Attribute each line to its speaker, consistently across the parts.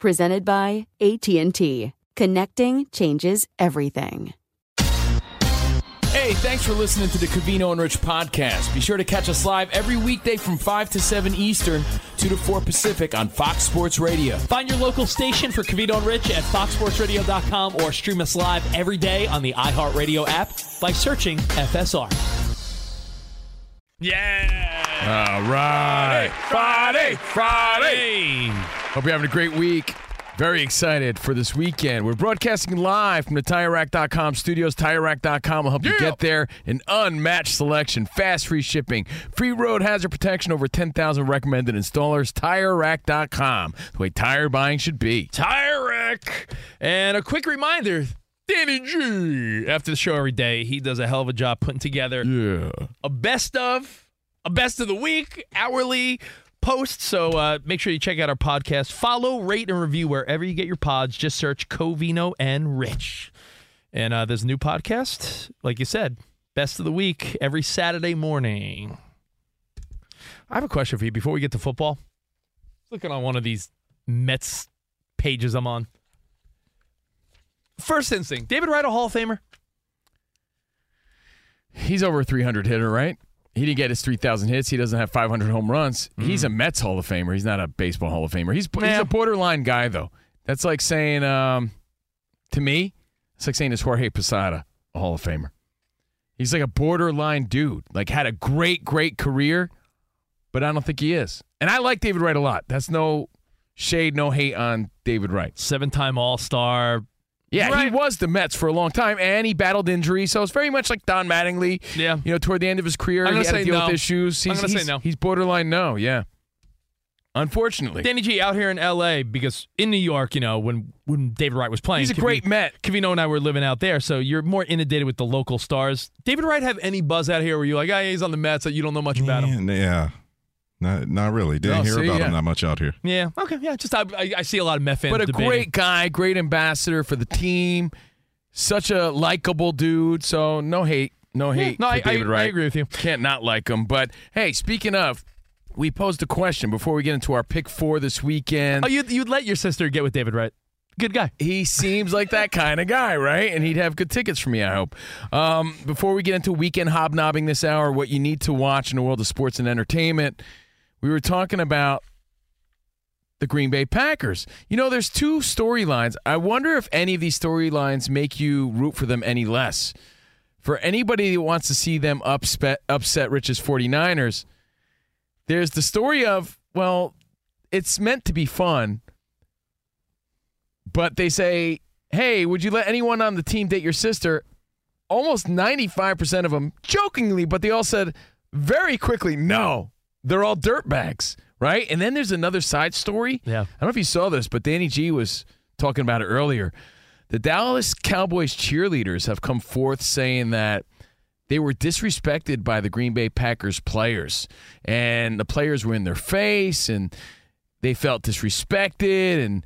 Speaker 1: Presented by AT&T. Connecting changes everything.
Speaker 2: Hey, thanks for listening to the Covino and Rich podcast. Be sure to catch us live every weekday from 5 to 7 Eastern, 2 to 4 Pacific on Fox Sports Radio.
Speaker 3: Find your local station for Covino and Rich at foxsportsradio.com or stream us live every day on the iHeartRadio app by searching FSR.
Speaker 2: Yeah! All right. Friday, Friday. Hope you're having a great week. Very excited for this weekend. We're broadcasting live from the TireRack.com studios. TireRack.com will help you get there. An unmatched selection, fast free shipping, free road hazard protection, over 10,000 recommended installers. TireRack.com, the way tire buying should be.
Speaker 3: Tire Rack. And a quick reminder Danny G. After the show every day, he does a hell of a job putting together
Speaker 2: Yeah.
Speaker 3: a best of, a best of the week, hourly post. So uh, make sure you check out our podcast. Follow, rate, and review wherever you get your pods. Just search Covino and Rich. And uh, there's a new podcast, like you said, best of the week every Saturday morning. I have a question for you before we get to football. Looking on one of these Mets pages I'm on. First instinct, David Wright, a Hall of Famer?
Speaker 2: He's over a 300 hitter, right? He didn't get his 3,000 hits. He doesn't have 500 home runs. He's a Mets Hall of Famer. He's not a baseball Hall of Famer. He's, he's a borderline guy, though. That's like saying, um, to me, it's like saying is Jorge Posada a Hall of Famer. He's like a borderline dude. Like had a great, great career, but I don't think he is. And I like David Wright a lot. That's no shade, no hate on David Wright.
Speaker 3: Seven time All Star.
Speaker 2: Yeah, he was the Mets for a long time, and he battled injury, so it's very much like Don Mattingly.
Speaker 3: Yeah.
Speaker 2: you know, toward the end of his career,
Speaker 3: I'm
Speaker 2: he
Speaker 3: gonna
Speaker 2: had to deal
Speaker 3: no.
Speaker 2: with issues.
Speaker 3: I'm
Speaker 2: He's,
Speaker 3: gonna say no.
Speaker 2: He's borderline no. Yeah, unfortunately,
Speaker 3: Danny G out here in LA because in New York, you know, when when David Wright was playing,
Speaker 2: he's a
Speaker 3: Cavi-
Speaker 2: great Met.
Speaker 3: Covino and I were living out there, so you're more inundated with the local stars. David Wright have any buzz out here where you're like, oh, yeah, he's on the Mets, that you don't know much about him?
Speaker 4: Yeah, yeah. Not, not really. Didn't
Speaker 2: Oh,
Speaker 4: hear
Speaker 2: see,
Speaker 4: about
Speaker 2: yeah.
Speaker 4: him that much out here.
Speaker 3: Yeah, okay, yeah. Just I, I, I see a lot of Met fans,
Speaker 2: But a
Speaker 3: debating.
Speaker 2: great guy, great ambassador for the team. Such a likable dude. So no hate, no hate.
Speaker 3: No,
Speaker 2: for
Speaker 3: I, I,
Speaker 2: David
Speaker 3: I
Speaker 2: Wright.
Speaker 3: agree with you.
Speaker 2: Can't not like him. But hey, speaking of, we posed a question before we get into our pick four this weekend.
Speaker 3: Oh, you'd, you'd let your sister get with David Wright. Good guy.
Speaker 2: he seems like that kind of guy, right? And he'd have good tickets for me, I hope. Um, before we get into weekend hobnobbing this hour, what you need to watch in the world of sports and entertainment, we were talking about the Green Bay Packers. You know, there's two storylines. I wonder if any of these storylines make you root for them any less. For anybody that wants to see them upset, upset Rich's 49ers, there's the story of, well, it's meant to be fun, but they say, hey, would you let anyone on the team date your sister? Almost 95% of them, jokingly, but they all said very quickly, no, they're all dirtbags, right? And then there's another side story.
Speaker 3: Yeah.
Speaker 2: I don't know if you saw this, but Danny G was talking about it earlier. The Dallas Cowboys cheerleaders have come forth saying that they were disrespected by the Green Bay Packers players, and the players were in their face, and they felt disrespected and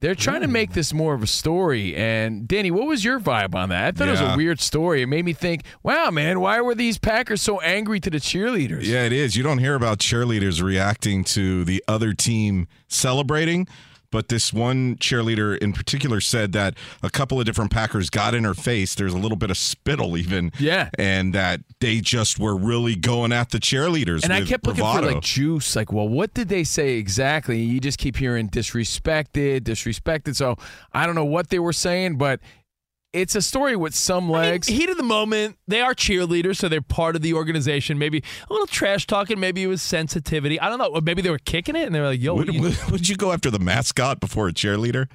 Speaker 2: they're trying to make mm. this more of a story. And Danny, what was your vibe on that? I thought it was
Speaker 4: Yeah.
Speaker 2: a weird story. It made me think, wow, man, why were these Packers so angry to the cheerleaders?
Speaker 4: Yeah, it is. You don't hear about cheerleaders reacting to the other team celebrating, but this one cheerleader in particular said that a couple of different Packers got in her face. There's a little bit of spittle even.
Speaker 2: Yeah.
Speaker 4: And that they just were really going at the cheerleaders.
Speaker 2: And I kept looking for like juice. Like, well, what did they say exactly? You just keep hearing disrespected, disrespected. So I don't know what they were saying, but it's a story with some legs.
Speaker 3: Heat of the moment. They are cheerleaders, so they're part of the organization. Maybe a little trash talking. Maybe it was sensitivity. I don't know. Maybe they were kicking it and they were like, "Yo,
Speaker 4: Would,
Speaker 3: what you-
Speaker 4: would, would you go after the mascot before a cheerleader?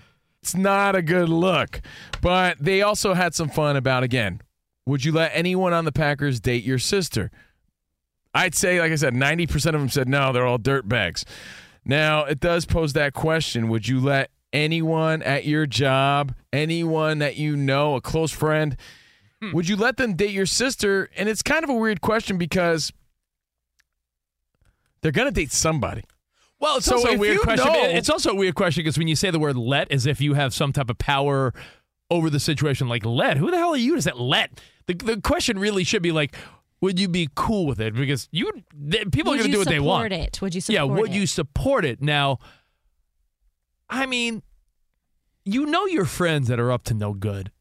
Speaker 2: it's not a good look. But they also had some fun about again. Would you let anyone on the Packers date your sister? I'd say, like I said, ninety percent of them said no. They're all dirt bags. Now it does pose that question: Would you let anyone at your job, anyone that you know, a close friend, hmm. would you let them date your sister? And it's kind of a weird question because they're gonna date somebody.
Speaker 3: Well, it's
Speaker 2: So
Speaker 3: also a weird question.
Speaker 2: know-
Speaker 3: It's also a weird question because when you say the word "let," as if you have some type of power over the situation, like "let," who the hell are you to say "let"? The the question really should be like, "Would you be cool with it?" Because you th- people are going to do what they want.
Speaker 5: support It? Would you support
Speaker 3: yeah, would
Speaker 5: it?
Speaker 3: you support it? Now, I mean, you know your friends that are up to no good.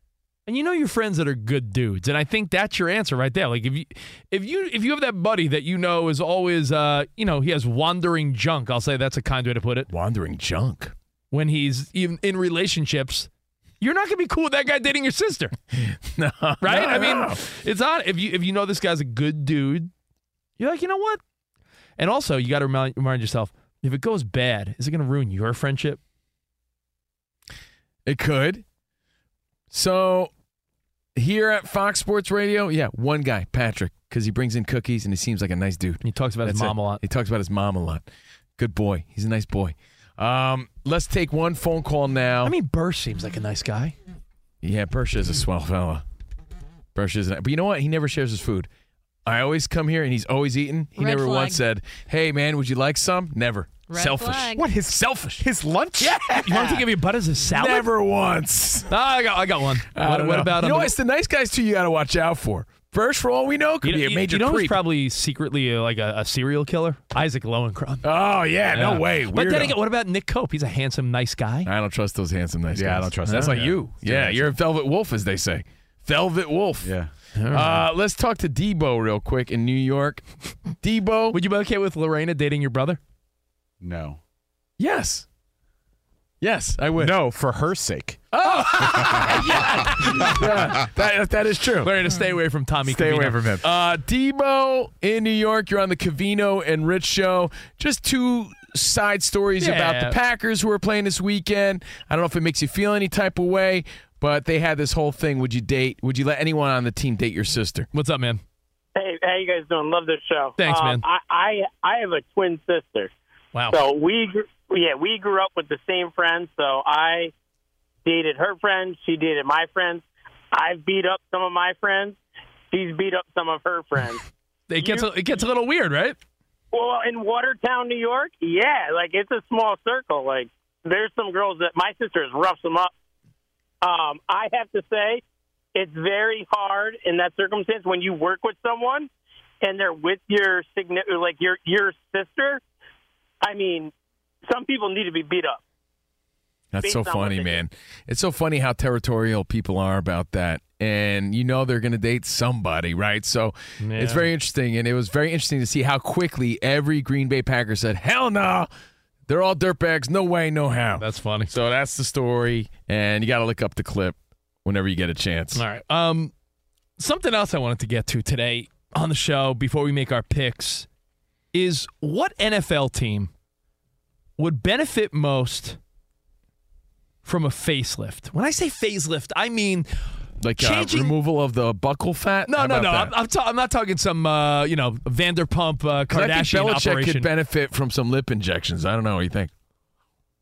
Speaker 3: And you know your friends that are good dudes. And I think that's your answer right there. Like if you if you if you have that buddy that you know is always uh, you know, he has wandering junk, I'll say that's a kind way to put it.
Speaker 2: Wandering junk.
Speaker 3: When he's even in relationships, you're not gonna be cool with that guy dating your sister.
Speaker 2: No,
Speaker 3: Right?
Speaker 2: no,
Speaker 3: I mean,
Speaker 2: no.
Speaker 3: it's on if you if you know this guy's a good dude, you're like, you know what? And also you gotta remind, remind yourself, if it goes bad, is it gonna ruin your friendship?
Speaker 2: It could. So here at Fox Sports Radio, yeah, one guy, Patrick, because he brings in cookies and he seems like a nice dude.
Speaker 3: He talks about his mom
Speaker 2: it.
Speaker 3: a lot.
Speaker 2: He talks about his mom a lot. Good boy. He's a nice boy. Um, let's take one phone call now.
Speaker 3: I mean, Burr seems like a nice guy.
Speaker 2: yeah, Bersha is a swell fella. Bersha is, but you know what? He never shares his food. I always come here and he's always eating. He
Speaker 5: Red
Speaker 2: never
Speaker 5: flag.
Speaker 2: once said, "Hey, man, would you like some?" Never.
Speaker 5: Red
Speaker 2: Selfish.
Speaker 5: flag.
Speaker 6: What his
Speaker 2: Selfish.
Speaker 6: His lunch?
Speaker 2: Yeah.
Speaker 3: You want to give me butt as a salad?
Speaker 2: Never once.
Speaker 3: Ah, I got, I got one.
Speaker 2: I
Speaker 3: What,
Speaker 2: don't
Speaker 3: what
Speaker 2: know.
Speaker 3: about
Speaker 2: you
Speaker 3: on
Speaker 2: know?
Speaker 3: the-
Speaker 2: It's the nice guys too. You got to watch out for. First, for all we know, could
Speaker 3: you,
Speaker 2: be a
Speaker 3: you-
Speaker 2: major
Speaker 3: you know who's probably secretly uh, like a, a serial killer? Isaac Lowenkron.
Speaker 2: oh yeah,
Speaker 3: Yeah.
Speaker 2: no way.
Speaker 3: But then again, what about Nick Cope? He's a handsome, nice guy.
Speaker 2: I don't trust those handsome nice
Speaker 6: Yeah, I don't trust
Speaker 2: That's
Speaker 6: them.
Speaker 2: like
Speaker 6: Yeah.
Speaker 2: you. Yeah, you're a velvet wolf, as they say. Velvet wolf.
Speaker 6: Yeah.
Speaker 2: Uh, let's talk to Debo real quick in New York. Debo.
Speaker 3: Would you be okay with Lorena dating your brother?
Speaker 6: No.
Speaker 2: yes. Yes, I would.
Speaker 6: No, for her sake.
Speaker 2: Oh, Yeah, that, that is true.
Speaker 3: Lorena, stay away from Tommy.
Speaker 6: Stay away from him.
Speaker 2: Uh, Debo in New York. You're on the Covino and Rich show. Just two side stories about the Packers who are playing this weekend. I don't know if it makes you feel any type of way, but they had this whole thing. Would you date? Would you let anyone on the team date your sister?
Speaker 3: What's up, man?
Speaker 7: Hey, how you guys doing? Love this show.
Speaker 3: Thanks,
Speaker 7: Um,
Speaker 3: man.
Speaker 7: I, I I have a twin sister,
Speaker 3: Wow.
Speaker 7: so we yeah we grew up with the same friends. So I dated her friends. She dated my friends. I've beat up some of my friends. She's beat up some of her friends.
Speaker 3: it gets a, it gets a little weird, right?
Speaker 7: well, in Watertown, New York, yeah, like it's a small circle. Like there's some girls that my sister roughs them up. Um, I have to say, it's very hard in that circumstance when you work with someone and they're with your signi- like your your sister. I mean, some people need to be beat up.
Speaker 2: That's so funny,
Speaker 7: they
Speaker 2: man. It's so funny how territorial people are about that. And you know they're going to date somebody, right? So it's very interesting. And it was very interesting to see how quickly every Green Bay Packer said, hell no. They're all dirtbags. No way, no how.
Speaker 3: That's funny.
Speaker 2: so that's the story. And you got to look up the clip whenever you get a chance.
Speaker 3: All right. Um, something else I wanted to get to today on the show before we make our picks is what NFL team would benefit most from a facelift? When I say facelift, I mean
Speaker 2: Like uh, removal of the buckle fat?
Speaker 3: no,
Speaker 2: How
Speaker 3: no, no. I'm, I'm, ta- I'm not talking some uh, you know Vanderpump uh,
Speaker 2: 'Cause I think Belichick
Speaker 3: operation.
Speaker 2: could benefit from some lip injections. I don't know. What do you think?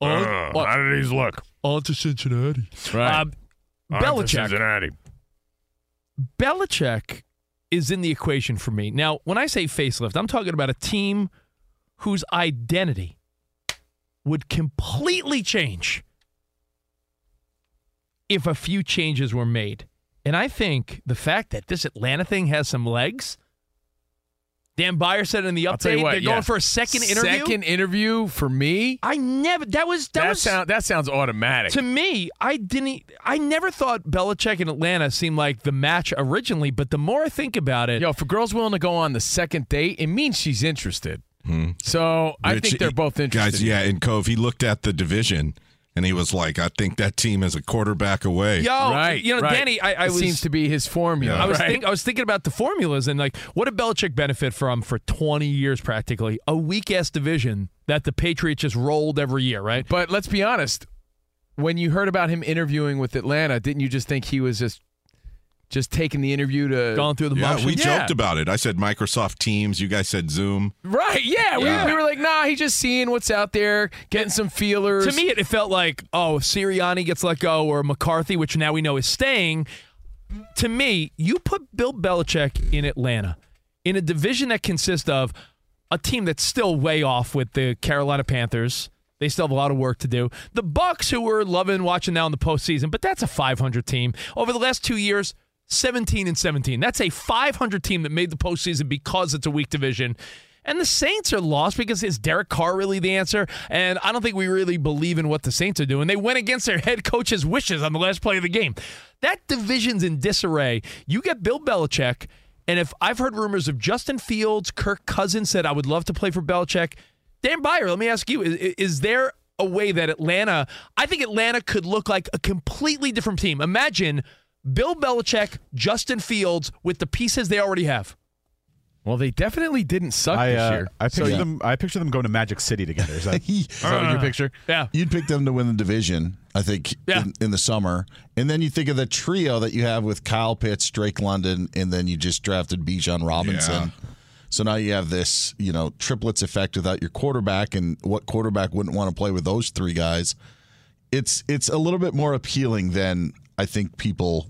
Speaker 3: on,
Speaker 2: Uh, how do these look?
Speaker 3: on to Cincinnati.
Speaker 2: Right.
Speaker 3: Um, Belichick.
Speaker 2: Cincinnati.
Speaker 3: Belichick is in the equation for me. Now, when I say facelift, I'm talking about a team whose identity would completely change if a few changes were made. And I think the fact that this Atlanta thing has some legs. Dan Beyer said in the
Speaker 2: I'll tell you
Speaker 3: update
Speaker 2: what,
Speaker 3: they're
Speaker 2: yeah.
Speaker 3: going for a second interview.
Speaker 2: Second interview for me.
Speaker 3: I never. That was that,
Speaker 2: That,
Speaker 3: was
Speaker 2: sound that sounds automatic.
Speaker 3: to me. I didn't. I never thought Belichick and Atlanta seemed like the match originally. But the more I think about it,
Speaker 2: Yo, if a girl's willing to go on the second date, it means she's interested. Hmm. So I think they're both interested.
Speaker 4: Guys, yeah, in Cove, he looked at the division and he was like, I think that team is a quarterback away.
Speaker 3: yo,
Speaker 2: right.
Speaker 3: you know,
Speaker 2: right.
Speaker 3: Danny, I, I
Speaker 2: It
Speaker 3: was
Speaker 2: seems to be his formula.
Speaker 3: I was
Speaker 2: right?
Speaker 3: think, I was thinking about the formulas and like what did Belichick benefit from for 20 years practically? A weak ass division that the Patriots just rolled every year, right?
Speaker 2: But let's be honest. When you heard about him interviewing with Atlanta, didn't you just think he was just just taking the interview to
Speaker 3: Going through the
Speaker 4: Yeah,
Speaker 3: motions.
Speaker 4: we
Speaker 2: Yeah.
Speaker 4: joked about it. I said Microsoft Teams. You guys said Zoom.
Speaker 2: Right, yeah.
Speaker 4: Yeah.
Speaker 2: We, we were like, nah, he's just seeing what's out there, getting some feelers.
Speaker 3: To me, it, it felt like, oh, Sirianni gets let go or McCarthy, which now we know is staying. To me, you put Bill Belichick in Atlanta in a division that consists of a team that's still way off with the Carolina Panthers. They still have a lot of work to do. The Bucs, who we're loving watching now in the postseason, but that's a 500 team. Over the last two years, 17 and 17. That's a 500 team that made the postseason because it's a weak division. And the Saints are lost because is Derek Carr really the answer? And I don't think we really believe in what the Saints are doing. They went against their head coach's wishes on the last play of the game. That division's in disarray. You get Bill Belichick, and if I've heard rumors of Justin Fields, Kirk Cousins said I would love to play for Belichick. Dan Beyer, let me ask you: Is, is there a way that Atlanta? I think Atlanta could look like a completely different team. Imagine Bill Belichick, Justin Fields with the pieces they already have.
Speaker 2: well, they definitely didn't suck
Speaker 6: I
Speaker 2: this
Speaker 6: uh,
Speaker 2: year.
Speaker 6: I
Speaker 2: So
Speaker 6: picture them. I picture them going to Magic City together. Is that, is that what your picture?
Speaker 3: Yeah.
Speaker 5: You'd pick them to win the division, I think,
Speaker 3: Yeah.
Speaker 5: in, in the summer. And then you think of the trio that you have with Kyle Pitts, Drake London, and then you just drafted Bijan Robinson. So now you have this, you know, triplets effect without your quarterback, and what quarterback wouldn't want to play with those three guys? It's it's a little bit more appealing than I think people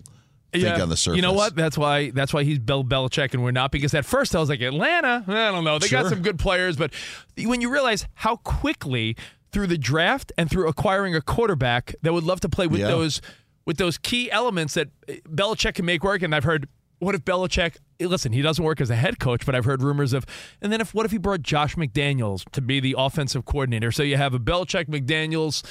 Speaker 5: think on the surface.
Speaker 3: You know what? That's why that's why he's Bill Belichick and we're not. Because at first I was like Atlanta. I don't know. They got some good players, but when you realize how quickly through the draft and through acquiring a quarterback that would love to play with
Speaker 5: Yeah.
Speaker 3: those with those key elements that Belichick can make work. And I've heard, what if Belichick? Listen, he doesn't work as a head coach, but I've heard rumors of. And then if what if he brought Josh McDaniels to be the offensive coordinator? So you have a Belichick, McDaniels,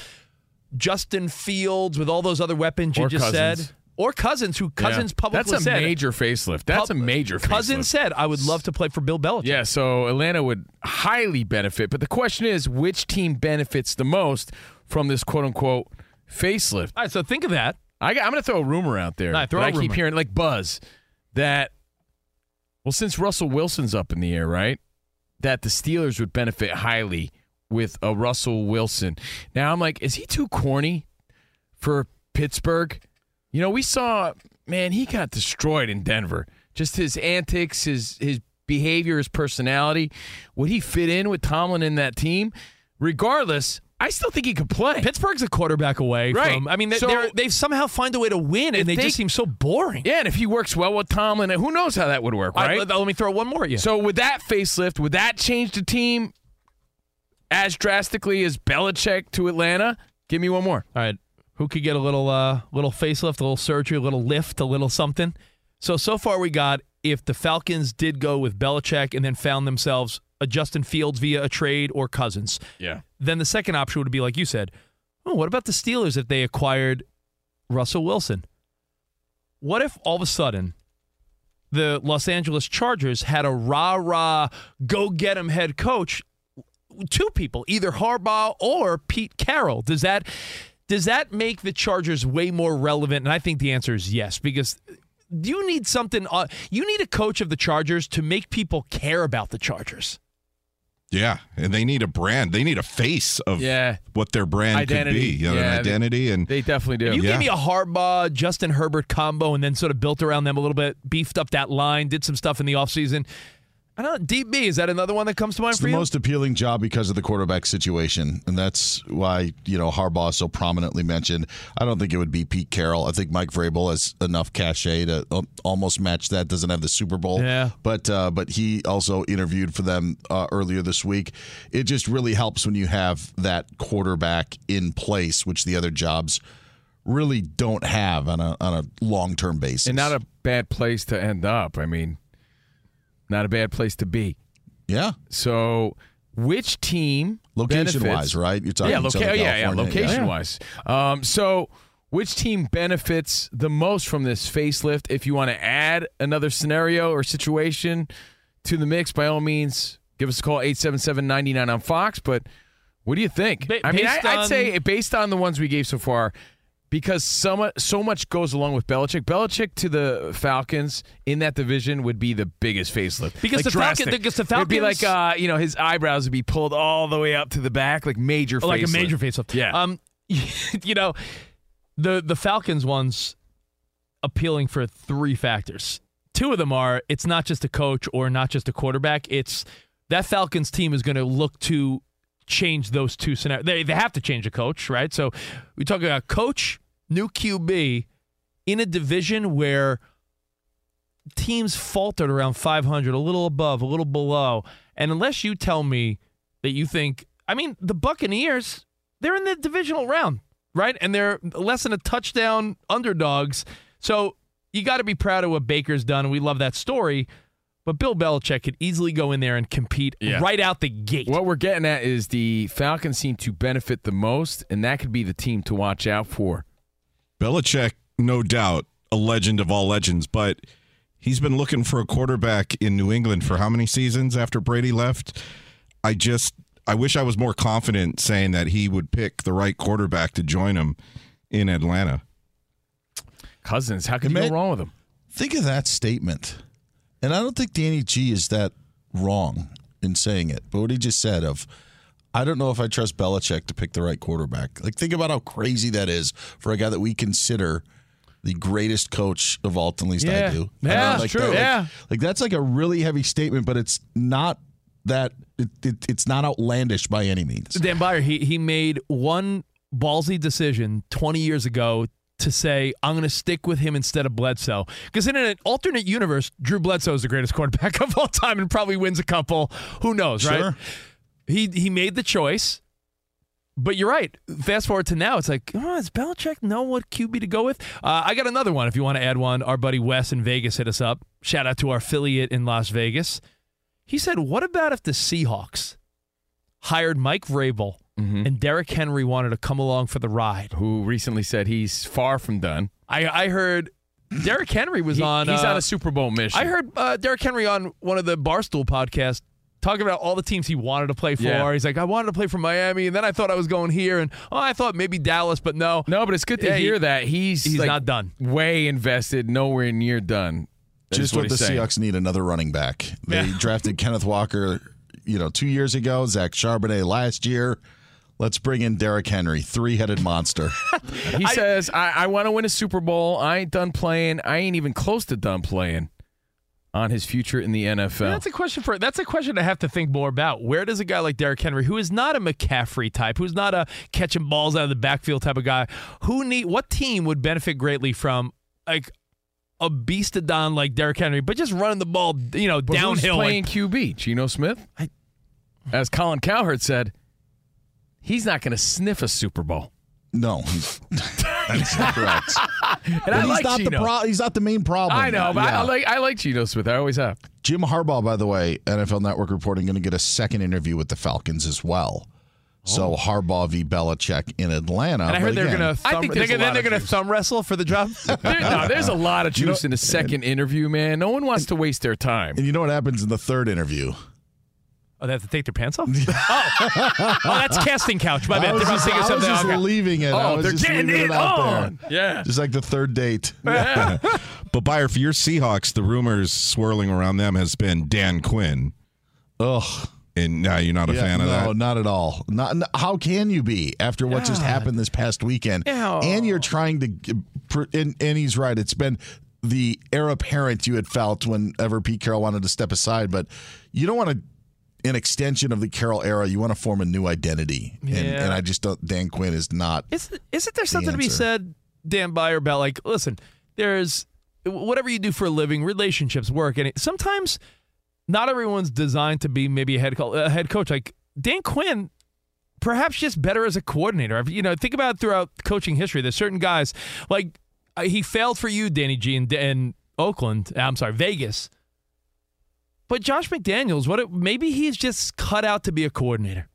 Speaker 3: Justin Fields with all those other weapons you
Speaker 2: Or
Speaker 3: just
Speaker 2: Cousins.
Speaker 3: said. Or Cousins, who Cousins
Speaker 2: Yeah.
Speaker 3: publicly
Speaker 2: That's a
Speaker 3: said.
Speaker 2: major facelift. That's a major facelift.
Speaker 3: Cousins said, I would love to play for Bill Belichick.
Speaker 2: Yeah, so Atlanta would highly benefit. But the question is, which team benefits the most from this quote unquote facelift?
Speaker 3: All right, so think of that.
Speaker 2: I, I'm going to throw a rumor out there.
Speaker 3: All right, throw
Speaker 2: that
Speaker 3: a
Speaker 2: I keep hearing, like buzz, that, well, since Russell Wilson's up in the air, right? That the Steelers would benefit highly with a Russell Wilson. Now, I'm like, is he too corny for Pittsburgh? You know, we saw, man, he got destroyed in Denver. Just his antics, his his behavior, his personality. Would he fit in with Tomlin in that team? Regardless, I still think he could play.
Speaker 3: Pittsburgh's a quarterback away
Speaker 2: Right.
Speaker 3: from. I mean, they,
Speaker 2: So-
Speaker 3: they're, somehow find a way to win, and they,
Speaker 2: they-
Speaker 3: just seem so boring.
Speaker 2: Yeah, and if he works well with Tomlin, who knows how that would work, right?
Speaker 3: let, let me throw one more at you.
Speaker 2: So with that facelift, would that change the team as drastically as Belichick to Atlanta? Give me one more.
Speaker 3: All right. Who could get a little uh little facelift, a little surgery, a little lift, a little something? So so far we got if the Falcons did go with Belichick and then found themselves a Justin Fields via a trade or Cousins.
Speaker 2: Yeah.
Speaker 3: Then the second option would be like you said. Oh, what about the Steelers if they acquired Russell Wilson? What if all of a sudden the Los Angeles Chargers had a rah rah go get him head coach two people, either Harbaugh or Pete Carroll. Does that does that make the Chargers way more relevant? And I think the answer is yes, because you need something. Uh, you need a coach of the Chargers to make people care about the Chargers.
Speaker 4: Yeah, and they need a brand. They need a face of
Speaker 2: Yeah.
Speaker 4: what their brand
Speaker 2: Identity.
Speaker 4: could be. You know,
Speaker 2: Yeah,
Speaker 4: an identity and
Speaker 2: They definitely do.
Speaker 3: You
Speaker 4: Yeah.
Speaker 3: give me a Harbaugh, Justin Herbert combo, and then sort of built around them a little bit, beefed up that line, did some stuff in the offseason. I don't know. Deep is that another one that comes to mind
Speaker 5: It's
Speaker 3: for
Speaker 5: the
Speaker 3: you?
Speaker 5: most appealing job because of the quarterback situation, and that's why you know Harbaugh is so prominently mentioned. I don't think it would be Pete Carroll. I think Mike Vrabel has enough cachet to uh, almost match that. Doesn't have the Super Bowl,
Speaker 3: Yeah.
Speaker 5: but uh, but he also interviewed for them uh, earlier this week. It just really helps when you have that quarterback in place, which the other jobs really don't have on a on a long term basis.
Speaker 2: and not a bad place to end up. I mean, not a bad place to be.
Speaker 5: yeah,
Speaker 2: So, which team
Speaker 5: location
Speaker 2: benefits-
Speaker 5: wise, right? You're talking
Speaker 2: yeah, loca-
Speaker 5: Southern
Speaker 2: yeah, yeah,
Speaker 5: California.
Speaker 2: location wise. Um, so, which team benefits the most from this facelift? If you want to add another scenario or situation to the mix, by all means, give us a call 877-99 on Fox. But what do you think?
Speaker 3: Ba-
Speaker 2: I mean, I,
Speaker 3: based
Speaker 2: I'd say based on the ones we gave so far. Because so much, so much goes along with Belichick. Belichick to the Falcons in that division would be the biggest facelift.
Speaker 3: Because
Speaker 2: Like
Speaker 3: the Falcon- because the
Speaker 2: It'd be like uh, you know his eyebrows would be pulled all the way up to the back, like major,
Speaker 3: like a major facelift.
Speaker 2: Yeah.
Speaker 3: Um, you know, the the Falcons one's appealing for three factors. Two of them are it's not just a coach or not just a quarterback. It's that Falcons team is going to look to change those two scenarios. They they have to change a coach, right? So we talk about coach, new QB in a division where teams faltered around 500, a little above, a little below. And unless you tell me that you think, I mean, the Buccaneers, they're in the divisional round, right? And they're less than a touchdown underdogs. So you got to be proud of what Baker's done. We love that story. But Bill Belichick could easily go in there and compete
Speaker 2: Yeah.
Speaker 3: right out the gate.
Speaker 2: What we're getting at is the Falcons seem to benefit the most, and that could be the team to watch out for.
Speaker 4: Belichick, no doubt, a legend of all legends, but he's been looking for a quarterback in New England for how many seasons after Brady left? I just I wish I was more confident saying that he would pick the right quarterback to join him in Atlanta.
Speaker 2: Cousins, how can you go wrong with him?
Speaker 5: Think of that statement. And I don't think Danny G is that wrong in saying it. But what he just said of I don't know if I trust Belichick to pick the right quarterback. Like think about how crazy that is for a guy that we consider the greatest coach of all, at least
Speaker 2: Yeah.
Speaker 5: I do.
Speaker 2: Yeah,
Speaker 5: I know, like
Speaker 2: true.
Speaker 5: that- like-
Speaker 2: Yeah.
Speaker 5: Like that's like a really heavy statement, but it's not that it, it, it's not outlandish by any means.
Speaker 3: Dan Beyer, he he made one ballsy decision 20 years ago to say I'm going to stick with him instead of Bledsoe because in an alternate universe, Drew Bledsoe is the greatest quarterback of all time and probably wins a couple. Who knows, right?
Speaker 5: Sure.
Speaker 3: He he made the choice. But you're right. Fast forward to now, it's like, oh, does Belichick know what QB to go with? Uh, I got another one. If you want to add one, our buddy Wes in Vegas hit us up. Shout out to our affiliate in Las Vegas. He said, "What about if the Seahawks hired Mike Vrabel and Derrick Henry wanted to come along for the ride?"
Speaker 2: Who recently said he's far from done.
Speaker 3: I I heard Derrick Henry was
Speaker 2: He-
Speaker 3: on.
Speaker 2: he's
Speaker 3: uh,
Speaker 2: on a Super Bowl mission.
Speaker 3: I heard uh, Derrick Henry on one of the Barstool podcasts talking about all the teams he wanted to play for.
Speaker 2: Yeah.
Speaker 3: He's like, I wanted to play for Miami, and then I thought I was going here, and oh, I thought maybe Dallas, but no.
Speaker 2: No, but it's good to
Speaker 3: Yeah, he-
Speaker 2: hear that he's
Speaker 3: he's
Speaker 2: like,
Speaker 3: not done.
Speaker 2: Way invested, nowhere near done. That's
Speaker 5: Just what, the
Speaker 2: he's saying.
Speaker 5: Seahawks need another running back. They
Speaker 3: Yeah.
Speaker 5: drafted Kenneth Walker, you know, two years ago. Zach Charbonnet last year. Let's bring in Derrick Henry, three-headed monster.
Speaker 2: He says, "I, I want to win a Super Bowl. I ain't done playing. I ain't even close to done playing." On his future in the NFL.
Speaker 3: That's a question for. That's a question I have to think more about. Where does a guy like Derrick Henry, who is not a McCaffrey type, who's not a catching balls out of the backfield type of guy, who need what team would benefit greatly from like a beast of Don like Derrick Henry, but just running the ball, you know,
Speaker 2: But who's
Speaker 3: downhill?
Speaker 2: playing QB? Geno Smith. As Colin Cowherd said, he's not going to sniff a Super Bowl.
Speaker 5: No, he's, that's not correct.
Speaker 2: And
Speaker 5: But
Speaker 2: I
Speaker 5: he's
Speaker 2: like
Speaker 5: not the pro- He's not the main problem.
Speaker 2: I know, but I,
Speaker 5: Yeah.
Speaker 2: I like I like Geno Smith. I always have.
Speaker 5: Jim Harbaugh, by the way, NFL Network reporting, going to get a second interview with the Falcons as well. So oh. Harbaugh v. Belichick in Atlanta.
Speaker 3: and I heard they're gonna
Speaker 2: I
Speaker 3: thumb,
Speaker 2: think
Speaker 3: they're,
Speaker 2: there's
Speaker 3: gonna- they're gonna thumb wrestle for the job.
Speaker 2: There, no, there's a lot of juice in the second interview, man. No one wants to waste their time.
Speaker 5: And you know what happens in the third interview?
Speaker 3: Oh, they have to take their pants off. oh. oh, that's casting couch. My
Speaker 5: I
Speaker 3: bad.
Speaker 5: was
Speaker 3: They're
Speaker 5: just,
Speaker 3: thinking
Speaker 5: I was just
Speaker 3: else.
Speaker 5: leaving it. I
Speaker 2: Oh,
Speaker 5: was
Speaker 2: they're
Speaker 5: just
Speaker 2: getting
Speaker 5: leaving
Speaker 2: it
Speaker 5: out
Speaker 2: on.
Speaker 5: there.
Speaker 2: Yeah.
Speaker 5: Just like the third date. Yeah.
Speaker 4: But Beyer, for your Seahawks, the rumors swirling around them has been Dan Quinn.
Speaker 5: Ugh.
Speaker 4: And now you're not a
Speaker 5: Yeah,
Speaker 4: fan
Speaker 5: no,
Speaker 4: of that.
Speaker 5: No, not at all. Not how can you be after what just happened this past weekend?
Speaker 3: Ew.
Speaker 5: And you're trying to, and, and he's right. It's been the heir apparent you had felt whenever Pete Carroll wanted to step aside, but you don't want to an extension of the Carroll era. You want to form a new identity, and,
Speaker 3: Yeah.
Speaker 5: and I just don't. Dan Quinn is not.
Speaker 3: Isn't, isn't there something to be said, Dan Beyer, about like, listen, there's whatever you do for a living, relationships work, and it, sometimes not everyone's designed to be maybe a head co- a head coach. Like Dan Quinn, perhaps just better as a coordinator. You know, think about throughout coaching history. There's certain guys like uh, he failed for you, Danny G, in, in Oakland. I'm sorry, Vegas. But Josh McDaniels, what? It, maybe he's just cut out to be a coordinator.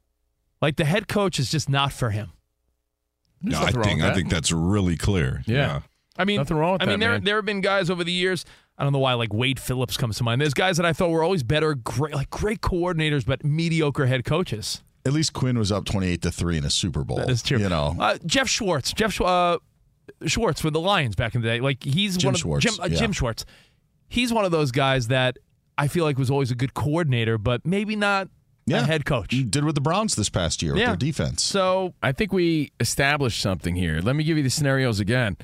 Speaker 3: Like the head coach is just not for him.
Speaker 2: There's
Speaker 4: No, I think I think that's really clear.
Speaker 2: Yeah.
Speaker 3: I mean,
Speaker 2: Nothing wrong with
Speaker 3: I mean,
Speaker 2: that,
Speaker 3: there
Speaker 2: man.
Speaker 3: there have been guys over the years. I don't know why, like Wade Phillips comes to mind. There's guys that I thought were always better, great, like great coordinators, but mediocre head coaches.
Speaker 5: At least Quinn was up twenty eight to three in a Super Bowl.
Speaker 3: That is true.
Speaker 5: You know,
Speaker 3: uh, Jeff Schwartz, Jeff Sch- uh, Schwartz for the Lions back in the day. Like he's
Speaker 5: Jim
Speaker 3: one of
Speaker 5: Schwartz,
Speaker 3: Jim, uh,
Speaker 5: yeah.
Speaker 3: Jim Schwartz. He's one of those guys that I feel like was always a good coordinator, but maybe not
Speaker 5: yeah,
Speaker 3: a head coach.
Speaker 5: You did with the Browns this past year with their defense.
Speaker 3: So
Speaker 2: I think we established something here. Let me give you the scenarios again.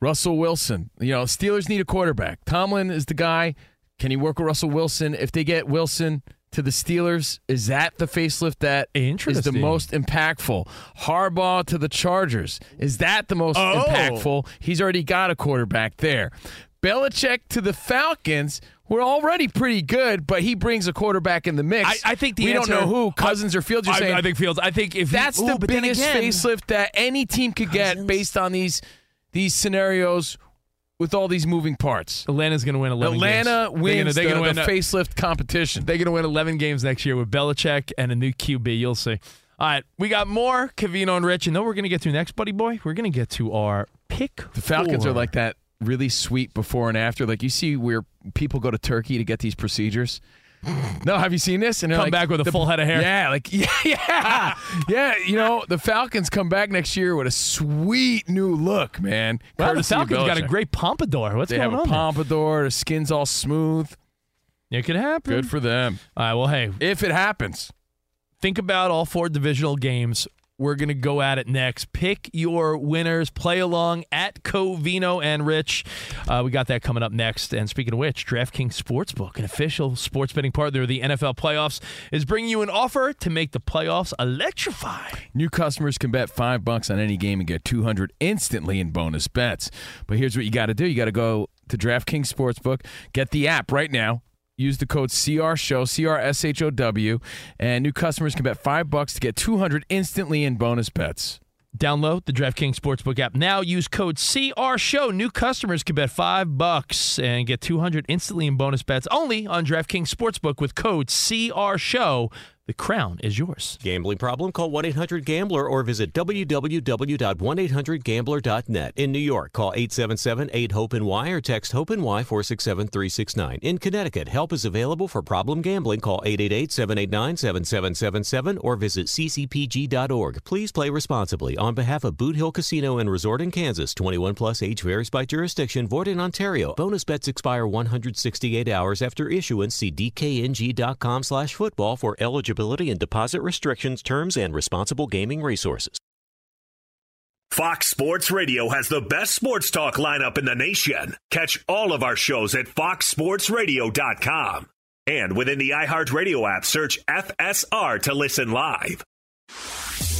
Speaker 2: Russell Wilson, you know, Steelers need a quarterback. Tomlin is the guy. Can he work with Russell Wilson? If they get Wilson to the Steelers, is that the facelift that is the most impactful? Harbaugh to the Chargers, is that the most
Speaker 3: Oh.
Speaker 2: impactful? He's already got a quarterback there. Belichick to the Falcons. We're already pretty good, but he brings a quarterback in the mix.
Speaker 3: I, I think the
Speaker 2: we
Speaker 3: answer,
Speaker 2: don't know who Cousins or Fields. You're
Speaker 3: I,
Speaker 2: saying
Speaker 3: I think Fields. I think if
Speaker 2: that's
Speaker 3: Ooh,
Speaker 2: the
Speaker 3: but then
Speaker 2: biggest
Speaker 3: again-
Speaker 2: facelift that any team could get based on these these scenarios with all these moving parts.
Speaker 3: Atlanta's going to win 11
Speaker 2: Atlanta
Speaker 3: games.
Speaker 2: wins
Speaker 3: they're
Speaker 2: the,
Speaker 3: gonna,
Speaker 2: the
Speaker 3: win,
Speaker 2: facelift competition.
Speaker 3: They're going to win 11 games next year with Belichick and a new QB. You'll see. All right, we got more Covino and Rich. And know what we're going to get to next, buddy boy? We're going to get to our pick.
Speaker 2: the Falcons
Speaker 3: four.
Speaker 2: are like that really sweet before and after. Like you see where people go to Turkey to get these procedures. No, have you seen this? And
Speaker 3: Come
Speaker 2: like,
Speaker 3: back with a
Speaker 2: the-
Speaker 3: full head of hair.
Speaker 2: Yeah, like yeah, yeah, yeah. You know, the Falcons come back next year with a sweet new look, man.
Speaker 3: Wow, the
Speaker 2: Courtesy
Speaker 3: Falcons got a great pompadour. What's
Speaker 2: They
Speaker 3: going
Speaker 2: have a
Speaker 3: on? there?
Speaker 2: pompadour. The skin's all smooth.
Speaker 3: It could happen.
Speaker 2: Good for them.
Speaker 3: All right, well, hey,
Speaker 2: If it happens.
Speaker 3: think about all four divisional games. We're going to go at it next. Pick your winners. Play along at Covino and Rich. Uh, we got that coming up next. And speaking of which, DraftKings Sportsbook, an official sports betting partner of the NFL playoffs, is bringing you an offer to make the playoffs electrify.
Speaker 2: New customers can bet five bucks on any game and get 200 instantly in bonus bets. But here's what you got to do you got to go to DraftKings Sportsbook, get the app right now. Use the code CRSHOW, C R S H O W, and new customers can bet five bucks to get 200 instantly in bonus bets.
Speaker 3: Download the DraftKings Sportsbook app now. Use code CR Show. New customers can bet five bucks and get 200 instantly in bonus bets only on DraftKings Sportsbook with code CR Show. The crown is yours.
Speaker 8: Gambling problem? Call 1 800 Gambler or visit www.1800Gambler.net. In New York, call 877 8 HOPE Y or text HOPE and Y 467 369. In Connecticut, help is available for problem gambling. Call 888 789 7777 or visit ccpg.org. Please play responsibly. On behalf of Boot Hill Casino and Resort in Kansas, 21 plus age varies by jurisdiction, void in Ontario. Bonus bets expire 168 hours after issuance. See dkng.com slash football for eligibility and deposit restrictions, terms, and responsible gaming resources.
Speaker 9: Fox Sports Radio has the best sports talk lineup in the nation. Catch all of our shows at foxsportsradio.com. And within the iHeartRadio app, search FSR to listen live.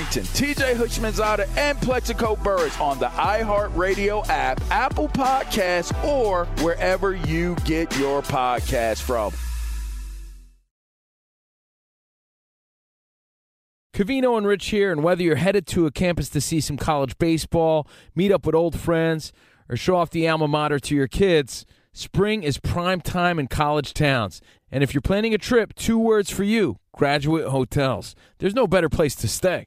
Speaker 10: TJ Houshmandzadeh, and Plaxico Burress on the iHeartRadio app, Apple Podcasts, or wherever you get your podcast from.
Speaker 2: Covino and Rich here, and whether you're headed to a campus to see some college baseball, meet up with old friends, or show off the alma mater to your kids, spring is prime time in college towns. And if you're planning a trip, two words for you graduate hotels. There's no better place to stay.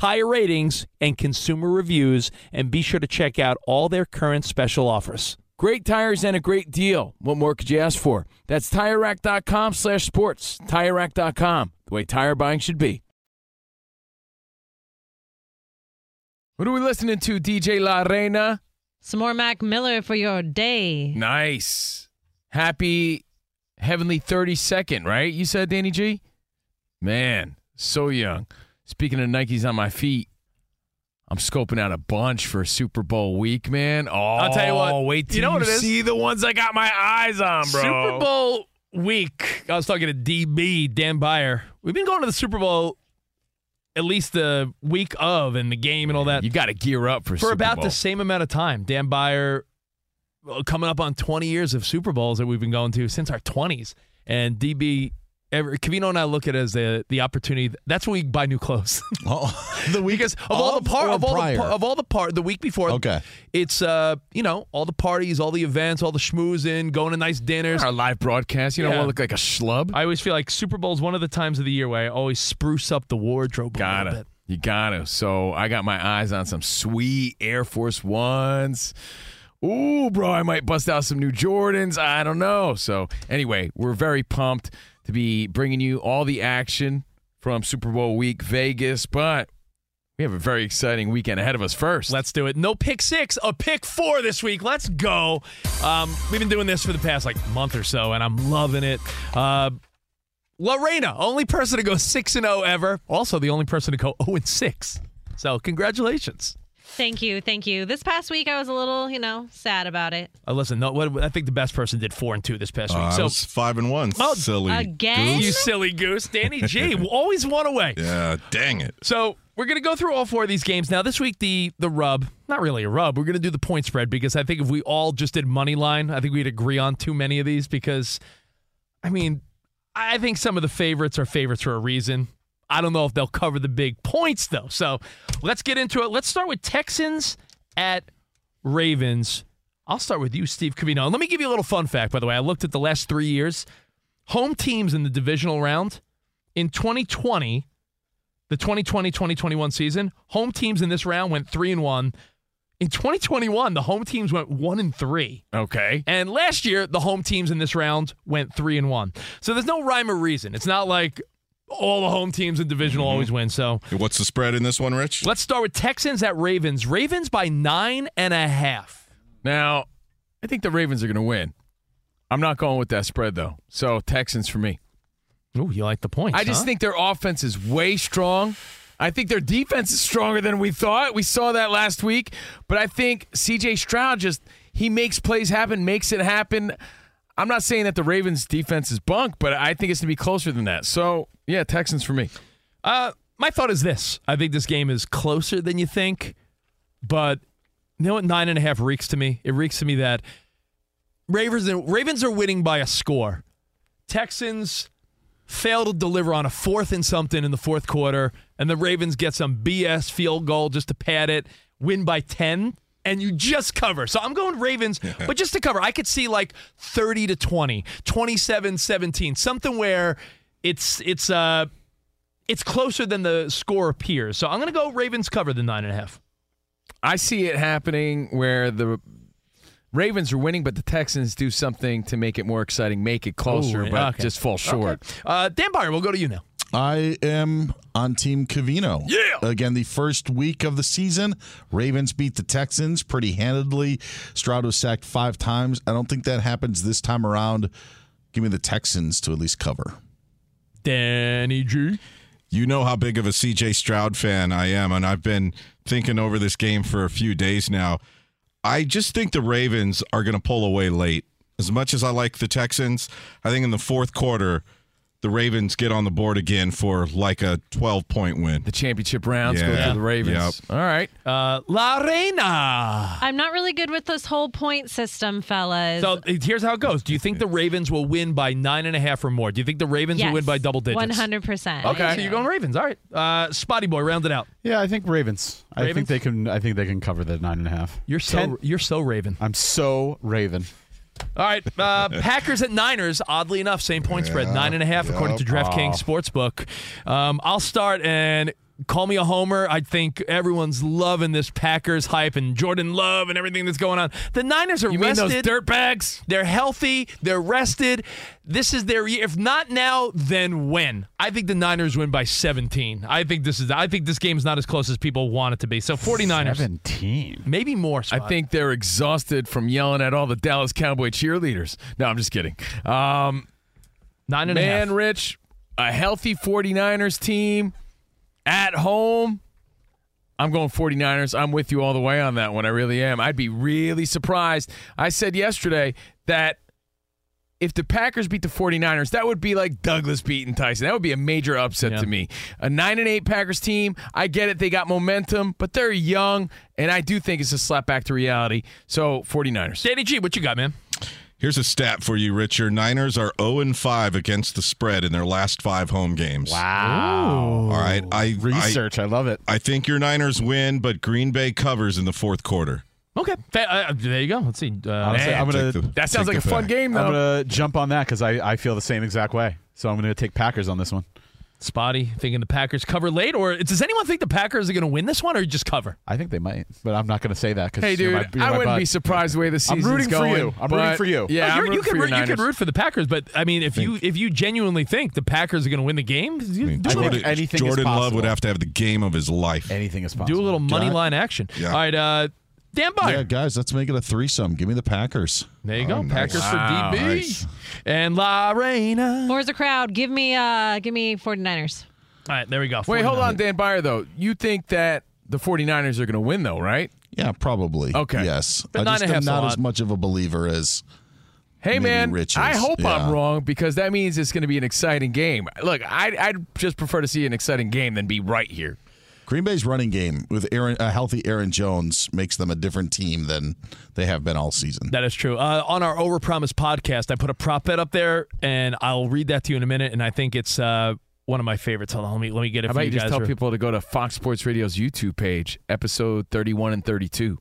Speaker 3: tire ratings, and consumer reviews, and be sure to check out all their current special offers.
Speaker 2: Great tires and a great deal. What more could you ask for? That's TireRack.com slash sports. TireRack.com, the way tire buying should be. What are we listening to, DJ La Reina?
Speaker 11: Some more Mac Miller for your day.
Speaker 2: Nice. Happy Heavenly 32nd, right? You said, Danny G? Man, so young. Speaking of Nikes on my feet, I'm scoping out a bunch for Super Bowl week, man. Oh,
Speaker 3: I'll tell you what.
Speaker 2: Oh, wait till
Speaker 3: you know what it is?
Speaker 2: see the ones I got my eyes on, bro.
Speaker 3: Super Bowl week. I was talking to DB Dan Beyer. We've been going to the Super Bowl at least the week of and the game and all that.
Speaker 2: You got to gear up for
Speaker 3: for
Speaker 2: Super
Speaker 3: about
Speaker 2: Bowl.
Speaker 3: the same amount of time. Dan Beyer well, coming up on 20 years of Super Bowls that we've been going to since our 20s, and DB. Ever, Covino and I look at it as the the opportunity. That's when we buy new clothes.
Speaker 5: Oh, the week
Speaker 3: because of all the part of all the,
Speaker 5: prior?
Speaker 3: par- of all the part the week before.
Speaker 5: Okay.
Speaker 3: it's uh you know all the parties, all the events, all the schmoozing, going to nice dinners.
Speaker 2: Our live broadcast. You don't want to look like a schlub.
Speaker 3: I always feel like Super Bowl is one of the times of the year where I always spruce up the wardrobe a little
Speaker 2: Gotta.
Speaker 3: bit.
Speaker 2: You gotta. So I got my eyes on some sweet Air Force Ones. Ooh, bro, I might bust out some new Jordans. I don't know. So anyway, we're very pumped to be bringing you all the action from Super Bowl week Vegas, but we have a very exciting weekend ahead of us first.
Speaker 3: Let's do it. No pick six, a pick four this week. Let's go. Um, we've been doing this for the past like month or so, and I'm loving it. Uh, Lorena, only person to go six and zero ever. Also, the only person to go zero and six. So, congratulations.
Speaker 11: Thank you, thank you. This past week, I was a little, you know, sad about it.
Speaker 3: Uh, listen, no, what, I think the best person did four and two this past
Speaker 4: Uh,
Speaker 3: week.
Speaker 4: I
Speaker 3: so,
Speaker 4: was five and one.
Speaker 3: Oh,
Speaker 4: silly.
Speaker 11: again?
Speaker 4: goose.
Speaker 3: you silly goose, Danny G, always one away.
Speaker 4: Yeah, dang it.
Speaker 3: So we're gonna go through all four of these games now. This week, the the rub, not really a rub. We're gonna do the point spread because I think if we all just did money line, I think we'd agree on too many of these because, I mean, I think some of the favorites are favorites for a reason. I don't know if they'll cover the big points though. So let's get into it. Let's start with Texans at Ravens. I'll start with you, Steve Covino. And let me give you a little fun fact, by the way. I looked at the last three years. Home teams in the divisional round in 2020 the 2020-2021 season, home teams in this round went 3 and 1. In 2021, the home teams went 1 and 3.
Speaker 2: Okay.
Speaker 3: And last year, the home teams in this round went 3 and 1. So there's no rhyme or reason. It's not like all the home teams in division will mm-hmm. always win. So
Speaker 4: What's the spread in this one, Rich?
Speaker 3: let's start with Texans at Ravens. Ravens by nine and a half.
Speaker 2: Now, I think the Ravens are going to win. I'm not going with that spread though. So Texans for me.
Speaker 3: Oh, you like the points?
Speaker 2: I just
Speaker 3: huh?
Speaker 2: think their offense is way strong. I think their defense is stronger than we thought. We saw that last week, but I think CJ Stroud just he makes plays happen, makes it happen. I'm not saying that the Ravens defense is bunk, but I think it's going to be closer than that. So, yeah, Texans for me.
Speaker 3: Uh, my thought is this: I think this game is closer than you think, but you know what? Nine and a half reeks to me. It reeks to me that Ravens Ravens are winning by a score. Texans fail to deliver on a fourth and something in the fourth quarter, and the Ravens get some BS field goal just to pad it, win by ten. And you just cover. So I'm going Ravens, but just to cover. I could see like 30 to 20, 27 17, something where it's it's uh it's closer than the score appears. So I'm going to go Ravens cover the nine and a half.
Speaker 2: I see it happening where the Ravens are winning, but the Texans do something to make it more exciting, make it closer,
Speaker 3: Ooh,
Speaker 2: but
Speaker 3: okay.
Speaker 2: just fall short.
Speaker 3: Okay. Uh, Dan Beyer, we'll go to you now.
Speaker 5: I am on Team Covino.
Speaker 3: Yeah.
Speaker 5: Again, the first week of the season, Ravens beat the Texans pretty handedly. Stroud was sacked five times. I don't think that happens this time around. Give me the Texans to at least cover.
Speaker 3: Danny G.
Speaker 4: You know how big of a CJ Stroud fan I am, and I've been thinking over this game for a few days now. I just think the Ravens are going to pull away late. As much as I like the Texans, I think in the fourth quarter, the Ravens get on the board again for like a 12 point win.
Speaker 2: The championship rounds go to the Ravens. All right.
Speaker 3: Uh, La Reina.
Speaker 11: I'm not really good with this whole point system, fellas.
Speaker 3: So here's how it goes. Do you think the Ravens will win by nine and a half or more? Do you think the Ravens will win by double digits?
Speaker 11: 100%.
Speaker 3: Okay, so you're going Ravens. All right. Uh, Spotty Boy, round it out.
Speaker 6: Yeah, I think Ravens. I think they can. I think they can cover the nine and a half.
Speaker 3: You're so
Speaker 6: Ten-
Speaker 3: you're so Raven.
Speaker 6: I'm so Raven.
Speaker 3: All right, uh, Packers at Niners. Oddly enough, same point spread, nine and a half according to DraftKings Sportsbook. Um, I'll start and call me a homer. I think everyone's loving this Packers hype and Jordan Love and everything that's going on. The Niners are
Speaker 2: You mean
Speaker 3: rested.
Speaker 2: those dirt bags?
Speaker 3: They're healthy. They're rested. This is their year. If not now, then when? I think the Niners win by 17. I think this is. I think this game's not as close as people want it to be. So 49ers,
Speaker 6: Seventeen.
Speaker 3: maybe more.
Speaker 2: I think they're exhausted from yelling at all the Dallas Cowboy cheerleaders. No, I'm just kidding. Um,
Speaker 3: nine and a half.
Speaker 2: man, Rich, a healthy 49ers team at home. I'm going 49ers. I'm with you all the way on that one. I really am. I'd be really surprised. I said yesterday that if the Packers beat the 49ers, that would be like Douglas beating Tyson. That would be a major upset
Speaker 3: Yeah.
Speaker 2: to me. A 9 and 8 Packers team, I get it. They got momentum, but they're young, and I do think it's a slap back to reality. So, 49ers.
Speaker 3: Danny G, what you got, man?
Speaker 4: Here's a stat for you, Richard. Niners are 0 and 5 against the spread in their last five home games.
Speaker 6: Wow.
Speaker 4: All right. I
Speaker 6: Research. I, love it.
Speaker 4: I, I think your Niners win, but Green Bay covers in the fourth quarter.
Speaker 3: Okay, uh, there you go. Let's see. Uh,
Speaker 6: Honestly, I'm gonna.
Speaker 4: The-
Speaker 2: That sounds like a fun
Speaker 4: fact.
Speaker 2: game,
Speaker 6: I'm gonna jump on that because I, I feel the same exact way. So I'm gonna take Packers on this one.
Speaker 3: Spotty thinking the Packers cover late, or does anyone think the Packers are going to win this one, or just cover?
Speaker 6: I think they might, but I'm not gonna say that because
Speaker 2: Hey, dude, I wouldn't be surprised the way the
Speaker 6: I'm
Speaker 2: season's
Speaker 6: rooting for
Speaker 2: going.
Speaker 6: you. I'm rooting for you.
Speaker 2: Yeah,
Speaker 3: Oh,
Speaker 2: I'm
Speaker 3: you're- can root, you can root for the Packers, but I mean, if you if you genuinely think the Packers are going to win the game, you
Speaker 4: I mean,
Speaker 3: do, a
Speaker 4: Jordan,
Speaker 3: little,
Speaker 6: anything is
Speaker 4: Jordan Love would have to have the game of his life.
Speaker 6: Anything is possible.
Speaker 3: do a little money
Speaker 5: John-
Speaker 3: line action.
Speaker 4: Yeah.
Speaker 3: All right, uh, Dan Beyer.
Speaker 5: Yeah, guys, let's make it a threesome. Give me the Packers.
Speaker 3: There you go,
Speaker 4: Oh, nice.
Speaker 3: Packers
Speaker 2: Wow,
Speaker 3: for DB
Speaker 4: nice.
Speaker 3: and La Reina.
Speaker 11: More's a crowd. Give me uh give me 49ers.
Speaker 3: All right, there we go.
Speaker 2: Wait, hold on, Dan Beyer, though. You think that the 49ers are going to win, though, right?
Speaker 5: Yeah, probably.
Speaker 2: Okay.
Speaker 5: Yes.
Speaker 3: But
Speaker 5: I just am not as much of a believer as
Speaker 2: Hey, man,
Speaker 5: Rich
Speaker 2: I
Speaker 5: is.
Speaker 2: hope I'm wrong because that means it's going to be an exciting game. Look, I'd, I'd just prefer to see an exciting game than be right here.
Speaker 5: Green Bay's running game with Aaron, a healthy Aaron Jones makes them a different team than they have been all season.
Speaker 3: That is true. Uh, on our Overpromise podcast, I put a prop bet up there, and I'll read that to you in a minute. And I think it's uh, one of my favorites. Hold on, let me let me get it
Speaker 2: How
Speaker 3: for
Speaker 2: about
Speaker 3: you
Speaker 2: you just tell
Speaker 3: real-
Speaker 2: people to go to Fox Sports Radio's YouTube page, episode 31 and 32.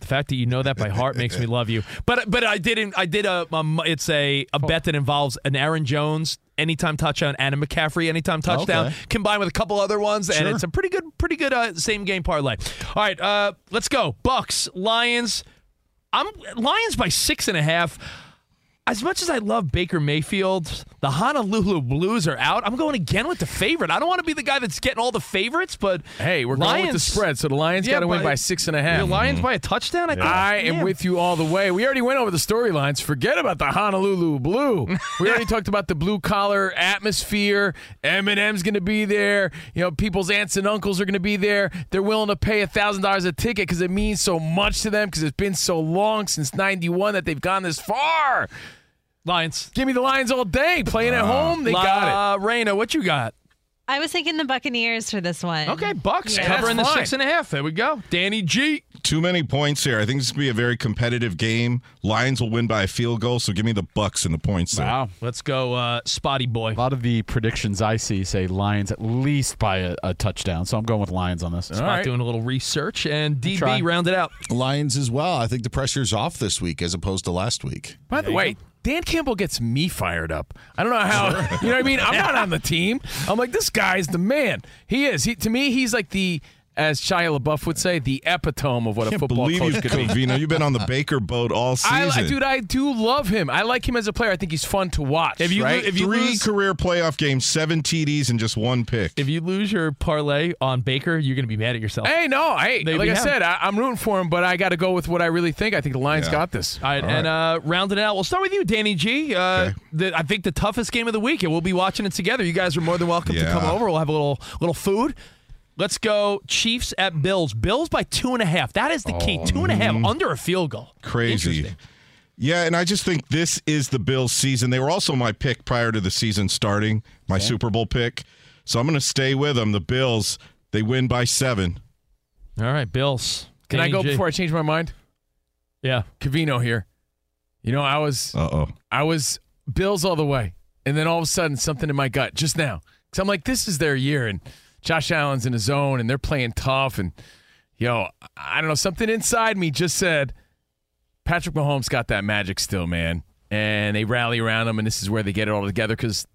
Speaker 3: The fact that you know that by heart makes me love you. But but I didn't. I did a. Um, it's a a bet that involves an Aaron Jones anytime touchdown and a McCaffrey anytime touchdown
Speaker 5: Okay.
Speaker 3: combined with a couple other ones, and it's a pretty good, pretty good uh, same game parlay. All right, uh, let's go. Bucs, Lions. I'm Lions by six and a half. As much as I love Baker Mayfield, the Honolulu Blues are out. I'm going again with the favorite. I don't want to be the guy that's getting all the favorites, but
Speaker 2: Hey, we're going with the spread, so the Lions
Speaker 3: Yeah,
Speaker 2: got to win by six and a half.
Speaker 3: The Lions mm-hmm. by a touchdown. I think.
Speaker 2: I am with you all the way. We already went over the storylines. Forget about the Honolulu Blue. We already talked about the blue collar atmosphere. Eminem's going to be there. You know, people's aunts and uncles are going to be there. They're willing to pay a thousand dollars a ticket because it means so much to them because it's been so long since '91 that they've gone this far.
Speaker 3: Lions.
Speaker 2: Give me the Lions all day. Playing at home, they got it.
Speaker 3: Uh, Reina, what you got?
Speaker 11: I was thinking the Buccaneers for this one.
Speaker 3: Okay, Bucs
Speaker 11: Yeah.
Speaker 3: covering the
Speaker 2: That's fine.
Speaker 3: six and a half. There we go. Danny G.
Speaker 4: Too many points here. I think this is going to be a very competitive game. Lions will win by a field goal, so give me the Bucs and the points there.
Speaker 6: Wow.
Speaker 3: Let's go, uh, Spotty Boy.
Speaker 6: A lot of the predictions I see say Lions at least by a, a touchdown, so I'm going with Lions on this.
Speaker 2: All
Speaker 3: Spot
Speaker 2: right.
Speaker 3: doing a little research and DB
Speaker 6: try.
Speaker 3: rounded out.
Speaker 5: Lions as well. I think the pressure's off this week as opposed to last week.
Speaker 2: By the way, Dan Campbell gets me fired up. I don't know how. You know what I mean? I'm not on the team. I'm like, this guy's the man. He is. He, to me, he's like the, as Shia LaBeouf would say, the epitome of what a
Speaker 4: can't
Speaker 2: football
Speaker 4: believe
Speaker 2: coach
Speaker 4: you,
Speaker 2: could be.
Speaker 4: Covino. You've been on the Baker boat all season.
Speaker 2: I, dude, I do love him. I like him as a player. I think he's fun to watch.
Speaker 3: If you lo-
Speaker 2: right?
Speaker 3: if you
Speaker 4: Three
Speaker 3: lose-
Speaker 4: career playoff games, seven TDs, and just one pick.
Speaker 3: If you lose your parlay on Baker, you're going to be mad at yourself.
Speaker 2: hey, no, hey,
Speaker 3: They-
Speaker 2: like I said, I, I'm rooting for him, but I got to go with what I really think. I think the Lions
Speaker 4: Yeah.
Speaker 2: got this.
Speaker 3: All right, and uh, rounding it out, we'll start with you, Danny G. Uh,
Speaker 4: Okay.
Speaker 3: the, I think the toughest game of the week, and we'll be watching it together. You guys are more than welcome to come over. We'll have a little little food. Let's go Chiefs at Bills. Bills by two and a half. That is the key. Two and a half under a field goal.
Speaker 4: Crazy. Yeah, and I just think this is the Bills' season. They were also my pick prior to the season starting, my Super Bowl pick. So I'm going to stay with them. The Bills, they win by seven.
Speaker 3: All right, Bills.
Speaker 2: Can I go before I change my mind?
Speaker 3: Yeah.
Speaker 2: Covino here. You know, I was
Speaker 4: Uh oh.
Speaker 2: I was Bills all the way, and then all of a sudden something in my gut just now because I'm like, this is their year, and Josh Allen's in his zone, and they're playing tough, and yo, I don't know, something inside me just said, Patrick Mahomes got that magic still, man, and they rally around him, and this is where they get it all together because.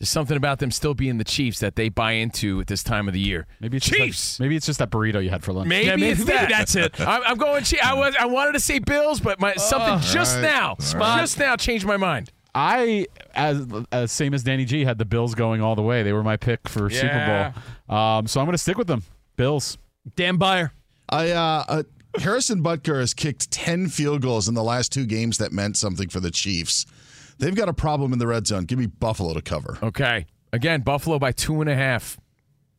Speaker 2: There's something about them still being the Chiefs that they buy into at this time of the year.
Speaker 6: Maybe it's
Speaker 2: Chiefs.
Speaker 6: Just that, maybe it's just that burrito you had for lunch.
Speaker 2: Maybe,
Speaker 3: Yeah, maybe-
Speaker 2: it's
Speaker 3: maybe that's it.
Speaker 2: I'm, I'm going. Chi- I was. I wanted to say Bills, but my something oh. just
Speaker 4: right.
Speaker 2: now,
Speaker 4: All
Speaker 2: just now, changed my mind.
Speaker 6: I, as, as same as Danny G, had the Bills going all the way. They were my pick for
Speaker 2: Yeah.
Speaker 6: Super Bowl. Um, so I'm going to stick with them. Bills.
Speaker 3: Dan Beyer.
Speaker 5: I uh, uh, Harrison Butker has kicked ten field goals in the last two games that meant something for the Chiefs. They've got a problem in the red zone. Give me Buffalo to cover.
Speaker 2: Okay. Again, Buffalo by two and a half.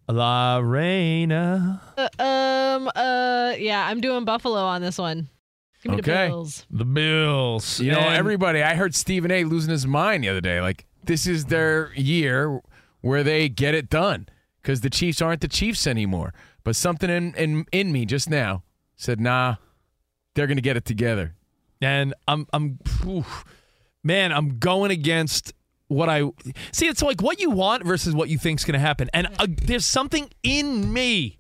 Speaker 3: La Reina.
Speaker 11: Uh, um. Uh. Yeah, I'm doing Buffalo on this one. Give me
Speaker 2: Okay.
Speaker 11: the Bills.
Speaker 3: The Bills.
Speaker 2: You know, everybody. I heard Stephen A. losing his mind the other day. Like this is their year where they get it done because the Chiefs aren't the Chiefs anymore. But something in in, in me just now said, "Nah, they're going to get it together."
Speaker 3: and I'm I'm man, I'm going against what I see. It's like what you want versus what you think's going to happen, and uh, there's something in me.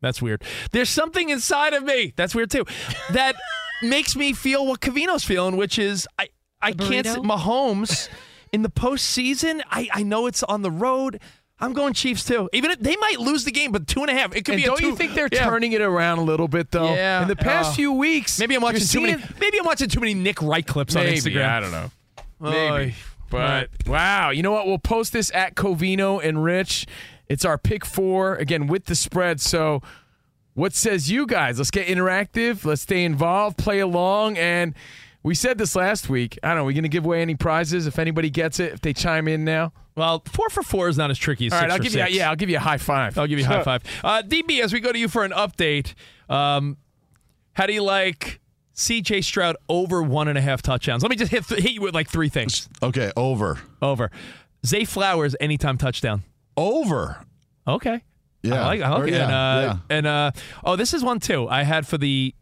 Speaker 3: That's weird. There's something inside of me. That's weird too. That makes me feel what Covino's feeling, which is I I can't.
Speaker 11: burrito?
Speaker 3: see Mahomes in the postseason. I I know it's on the road. I'm going Chiefs too. Even if they might lose the game, but two and a half. It could
Speaker 2: And
Speaker 3: be.
Speaker 2: don't
Speaker 3: a two,
Speaker 2: you think they're
Speaker 3: yeah.
Speaker 2: turning it around a little bit though?
Speaker 3: Yeah.
Speaker 2: In the past
Speaker 3: Uh,
Speaker 2: few weeks,
Speaker 3: Maybe I'm watching too many. Maybe I'm watching too many Nick Wright clips on Instagram.
Speaker 2: I don't know.
Speaker 3: Maybe.
Speaker 2: Maybe. But wow, you know what? We'll post this at Covino and Rich. It's our pick four again with the spread. So, what says you guys? Let's get interactive. Let's stay involved, play along, and we said this last week. I don't know. Are we going to give away any prizes if anybody gets it? If they chime in now.
Speaker 3: Well, four for four is not as tricky as
Speaker 2: All right,
Speaker 3: six
Speaker 2: I'll
Speaker 3: for
Speaker 2: give
Speaker 3: six.
Speaker 2: you. Yeah, I'll give you a high five.
Speaker 3: I'll give you a high five. Uh, DB, as we go to you for an update, um, how do you like CJ Stroud over one and a half touchdowns? Let me just hit, hit you with like three things.
Speaker 5: Okay, over.
Speaker 3: Over. Zay Flowers, anytime touchdown.
Speaker 5: Over.
Speaker 3: Okay.
Speaker 5: Yeah.
Speaker 3: I like, I like
Speaker 5: Or
Speaker 3: it.
Speaker 5: yeah,
Speaker 3: and, uh,
Speaker 5: yeah.
Speaker 3: and uh, oh, this is one too. I had for the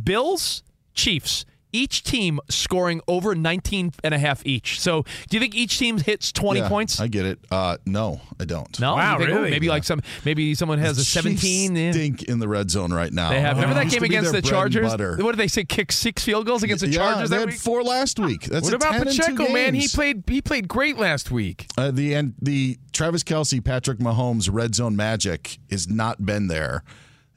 Speaker 3: Bills, Chiefs, each team scoring over 19 and a half each. So, do you think each team hits 20
Speaker 5: Yeah,
Speaker 3: points?
Speaker 5: I get it. Uh, no, I don't.
Speaker 3: no,
Speaker 2: Wow,
Speaker 3: You think, oh,
Speaker 2: really?
Speaker 3: Maybe like some, maybe someone has a
Speaker 5: The Chiefs
Speaker 3: 17. yeah.
Speaker 5: Stink in the red zone right now.
Speaker 3: They have. Remember that game against the Chargers? What did they say? Kick six field goals against the
Speaker 5: yeah,
Speaker 3: Chargers
Speaker 5: they
Speaker 3: that
Speaker 5: had
Speaker 3: week.
Speaker 5: four last week. That's
Speaker 2: What
Speaker 5: a
Speaker 2: about
Speaker 5: 10 and two
Speaker 2: Pacheco, man? He played he played great last week.
Speaker 5: Uh, the and the Travis Kelce, Patrick Mahomes red zone magic has not been there,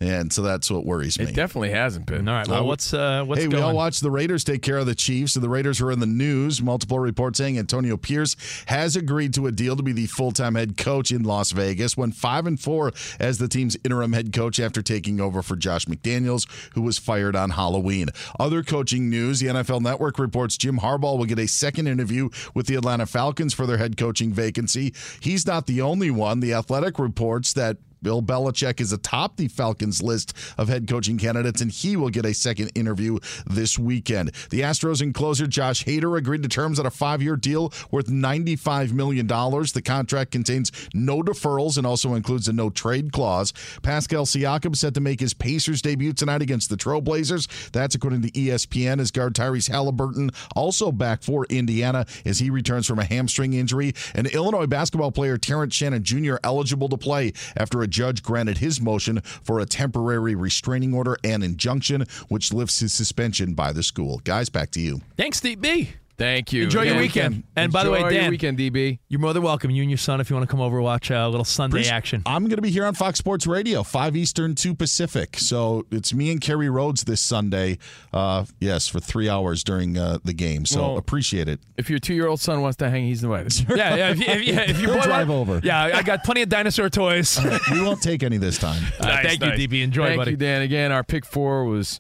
Speaker 5: and so that's what worries me.
Speaker 2: It definitely hasn't been.
Speaker 3: All right. Well,
Speaker 5: Uh,
Speaker 3: what's uh, what's
Speaker 5: hey,
Speaker 3: going?
Speaker 5: we all watched the Raiders take care of the Chiefs, and the Raiders are in the news. Multiple reports saying Antonio Pierce has agreed to a deal to be the full-time head coach in Las Vegas. Went five and four as the team's interim head coach after taking over for Josh McDaniels, who was fired on Halloween. Other coaching news: the NFL Network reports Jim Harbaugh will get a second interview with the Atlanta Falcons for their head coaching vacancy. He's not the only one. The Athletic reports that. Bill Belichick is atop the Falcons list of head coaching candidates, and he will get a second interview this weekend. The Astros and Josh Hader agreed to terms on a five year deal worth $95 million. The contract contains no deferrals and also includes a no trade clause. Pascal Siakam set to make his Pacers debut tonight against the Trailblazers. That's according to ESPN, as guard Tyrese Haliburton also back for Indiana as he returns from a hamstring injury. And Illinois basketball player Terrence Shannon Jr. eligible to play after a judge granted his motion for a temporary restraining order and injunction, which lifts his suspension by the school. Guys, back to you.
Speaker 3: Thanks, DB.
Speaker 2: Thank you.
Speaker 3: Enjoy your
Speaker 2: Yeah.
Speaker 3: weekend. And by the way,
Speaker 2: Enjoy your
Speaker 3: Dan,
Speaker 2: weekend, DB.
Speaker 3: You're more than welcome. You and your son, if you want to come over, watch uh, a little Sunday action.
Speaker 5: I'm going to be here on Fox Sports Radio, 5 Eastern, 2 Pacific. So it's me and Kerry Rhodes this Sunday, uh, yes, for three hours during uh, the game. So
Speaker 2: Well,
Speaker 5: appreciate it.
Speaker 2: If your two year old son wants to hang, he's invited.
Speaker 3: Yeah, yeah. If, you- if, you- if your
Speaker 5: He'll drive
Speaker 3: want-
Speaker 5: over.
Speaker 3: Yeah, I got plenty of dinosaur toys.
Speaker 5: we won't take any this time.
Speaker 3: Uh, thank you, DB. Enjoy,
Speaker 2: Thank
Speaker 3: buddy.
Speaker 2: you, Dan. Again, our pick four was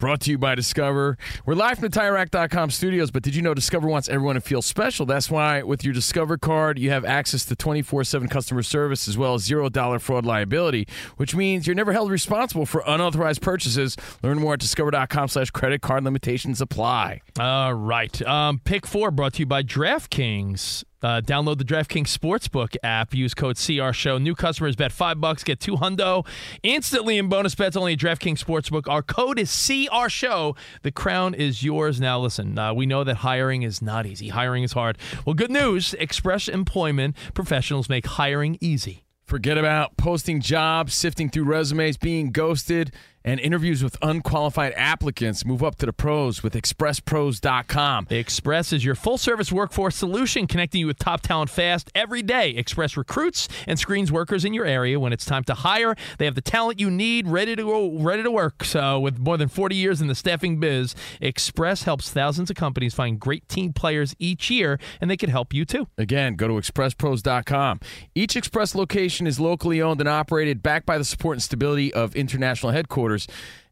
Speaker 2: brought to you by Discover. We're live from the TireRack.com studios, but did you know Discover wants everyone to feel special? That's why with your Discover card, you have access to 24 7 customer service as well as $0 fraud liability, which means you're never held responsible for unauthorized purchases. Learn more at discover.com slash credit card limitations apply.
Speaker 3: All right. Um, pick four brought to you by DraftKings. Uh, download the DraftKings Sportsbook app. Use code CR Show. New customers bet five bucks, get two hundo instantly in bonus bets only at DraftKings Sportsbook. Our code is CR Show. The crown is yours. Now, listen, uh, we know that hiring is not easy. Hiring is hard. Well, good news Express Employment professionals make hiring easy.
Speaker 2: Forget about posting jobs, sifting through resumes, being ghosted, and interviews with unqualified applicants. Move up to the pros with expresspros.com.
Speaker 3: Express is your full service workforce solution, connecting you with top talent fast every day. Express recruits and screens workers in your area when it's time to hire. They have the talent you need, ready to go, ready to work. So, with more than 40 years in the staffing biz, Express helps thousands of companies find great team players each year, and they can help you too.
Speaker 2: Again, go to expresspros.com. Each Express location is locally owned and operated, backed by the support and stability of international headquarters.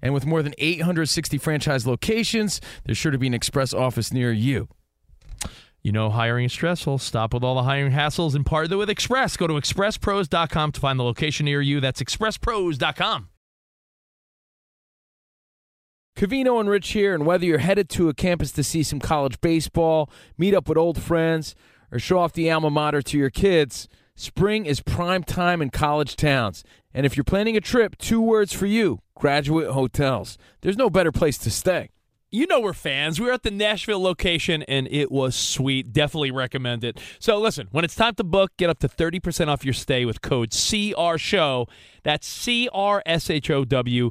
Speaker 2: And with more than 860 franchise locations, there's sure to be an Express office near you.
Speaker 3: You know, hiring is stressful. Stop with all the hiring hassles and partner with Express. Go to expresspros.com to find the location near you. That's expresspros.com.
Speaker 2: Covino and Rich here, and whether you're headed to a campus to see some college baseball, meet up with old friends, or show off the alma mater to your kids, spring is prime time in college towns. And if you're planning a trip, two words for you graduate hotels. There's no better place to stay.
Speaker 3: you know we're fans. We were at the Nashville location and it was sweet. Definitely recommend it. So listen, when it's time to book, get up to 30% off your stay with code CRSHOW. That's C R S H O W.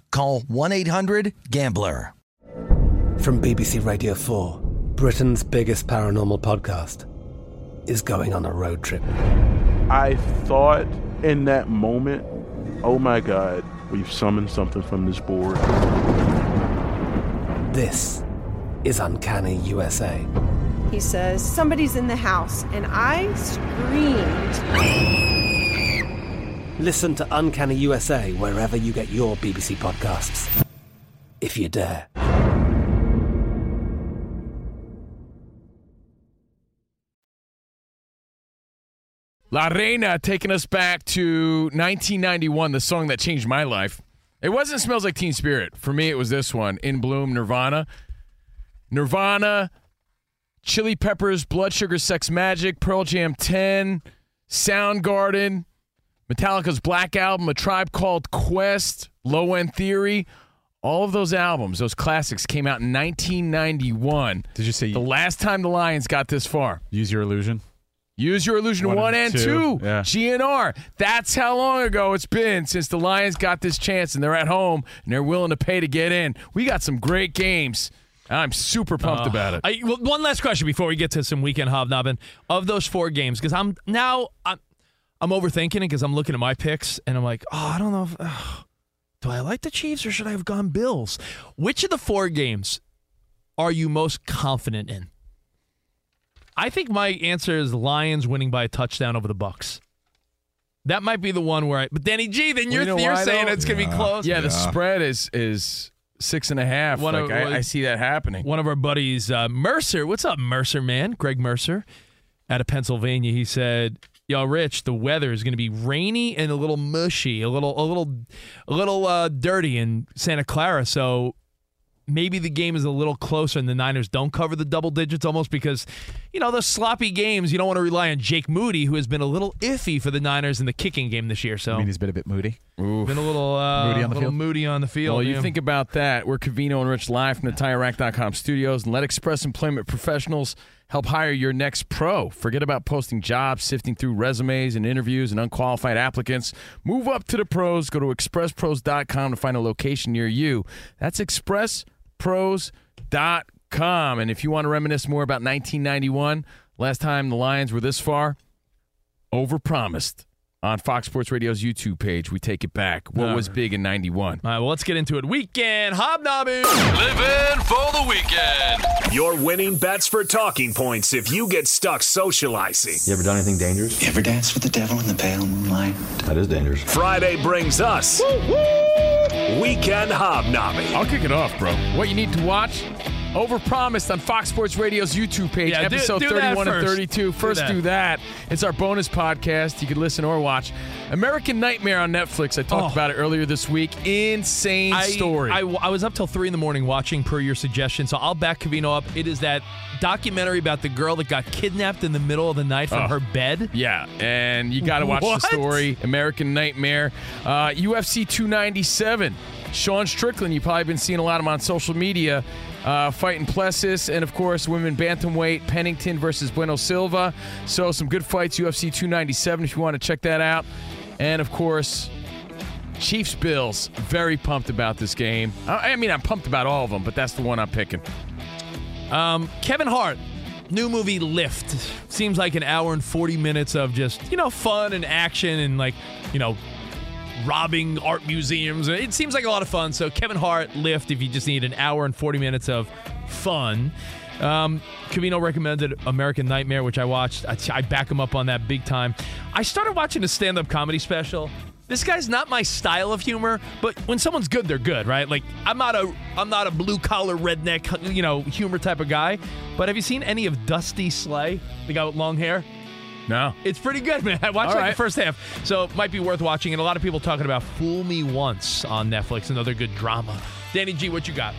Speaker 12: call 1-800-GAMBLER.
Speaker 13: From BBC Radio 4, Britain's biggest paranormal podcast is going on a road trip.
Speaker 14: I thought in that moment, oh my God, we've summoned something from this board.
Speaker 13: This is Uncanny USA.
Speaker 15: He says, Somebody's in the house, and I screamed.
Speaker 13: Listen to Uncanny USA wherever you get your BBC podcasts, if you dare.
Speaker 2: La Reina taking us back to 1991, the song that changed my life. It wasn't Smells Like Teen Spirit. For me, it was this one, In Bloom, Nirvana. Nirvana, Chili Peppers, Blood Sugar Sex Magik, Pearl Jam 10, Soundgarden, Metallica's Black Album, A Tribe Called Quest, Low End Theory. All of those albums, those classics, came out in 1991.
Speaker 6: Did you say
Speaker 2: the last time the Lions got this far?
Speaker 6: Use your illusion.
Speaker 2: Use your illusion one,
Speaker 6: One
Speaker 2: and
Speaker 6: and
Speaker 2: two.
Speaker 6: two. Yeah.
Speaker 2: GNR. That's how long ago it's been since the Lions got this chance and they're at home and they're willing to pay to get in. We got some great games. I'm super pumped
Speaker 3: Uh,
Speaker 2: about it.
Speaker 3: I, well, one last question before we get to some weekend hobnobbing of those four games because I'm now I'm I'm overthinking it because I'm looking at my picks and I'm like, oh, I don't know. If, ugh, do I like the Chiefs or should I have gone Bills? Which of the four games are you most confident in? I think my answer is Lions winning by a touchdown over the Bucs. That might be the one where I. But Danny G, then
Speaker 2: Well,
Speaker 3: you're
Speaker 2: you know
Speaker 3: you're saying
Speaker 2: though?
Speaker 3: it's gonna be close.
Speaker 2: Yeah, the spread is is six and a half.
Speaker 3: One
Speaker 2: like,
Speaker 3: of-
Speaker 2: I, I see that happening.
Speaker 3: One of our buddies, uh, Mercer. What's up, Mercer, man? Greg Mercer out of Pennsylvania. He said, Yo, Rich, the weather is going to be rainy and a little mushy, a little, a little, a little uh, dirty in Santa Clara. So maybe the game is a little closer, and the Niners don't cover the double digits almost because, you know, those sloppy games. You don't want to rely on Jake Moody, who has been a little iffy for the Niners in the kicking game this year. So
Speaker 6: I mean, he's been a bit moody.
Speaker 3: been a little uh,
Speaker 6: Moody on the
Speaker 3: little
Speaker 6: field?
Speaker 3: moody on the field.
Speaker 2: Well, you
Speaker 3: yeah.
Speaker 2: think about that. We're Covino and Rich live from the TireRack.com studios and let Express Employment Professionals help hire your next pro. Forget about posting jobs, sifting through resumes and interviews and unqualified applicants. Move up to the pros. Go to expresspros.com to find a location near you. That's expresspros.com. And if you want to reminisce more about 1991, last time the Lions were this far, overpromised. On Fox Sports Radio's YouTube page, we take it back. What
Speaker 3: All
Speaker 2: was big in 91?
Speaker 3: All right, well, let's get into it. Weekend hobnobbing.
Speaker 9: Living for the weekend. Your winning bets for talking points if you get stuck socializing.
Speaker 16: You ever done anything dangerous? You ever danced with the devil in the pale moonlight? That is dangerous.
Speaker 9: Friday brings us Weekend Hobnobbing.
Speaker 2: I'll kick it off, bro. What you need to watch? Overpromised on Fox Sports Radio's YouTube page,
Speaker 3: Yeah,
Speaker 2: episode
Speaker 3: do that
Speaker 2: 31 and
Speaker 3: first.
Speaker 2: 32.
Speaker 3: Do
Speaker 2: First,
Speaker 3: that.
Speaker 2: do that. It's our bonus podcast. You can listen or watch. American Nightmare on Netflix. I talked
Speaker 3: Oh.
Speaker 2: about it earlier this week. Insane
Speaker 3: I,
Speaker 2: story.
Speaker 3: I, I was up till three in the morning watching per your suggestion, so I'll back Covino up. It is that documentary about the girl that got kidnapped in the middle of the night from
Speaker 2: Oh.
Speaker 3: her bed.
Speaker 2: Yeah, and you got to watch
Speaker 3: What?
Speaker 2: the story. American Nightmare. Uh, UFC 297. Sean Strickland, you've probably been seeing a lot of him on social media, uh, fighting Plessis, and of course, women bantamweight, Pennington versus Bueno Silva. So, some good fights, UFC 297, if you want to check that out. And of course, Chiefs Bills. Very pumped about this game. I, I mean, I'm pumped about all of them, but that's the one I'm picking.
Speaker 3: Um, Kevin Hart, new movie Lift. Seems like an hour and 40 minutes of just, you know, fun and action and like, you know, robbing art museums. It seems like a lot of fun. So, Kevin Hart, Lift, if you just need an hour and 40 minutes of fun. Um, Covino recommended American Nightmare, which I watched. I, I back him up on that big time. I started watching a stand up comedy special. This guy's not my style of humor, but when someone's good, they're good, right? Like I'm not a I'm not a blue collar redneck, you know, humor type of guy. But have you seen any of Dusty Slay, the guy with long hair?
Speaker 2: No.
Speaker 3: It's pretty good, man. I watched
Speaker 2: All
Speaker 3: like
Speaker 2: right.
Speaker 3: the first half, so it might be worth watching. And a lot of people talking about Fool Me Once on Netflix, another good drama. Danny G, what you got?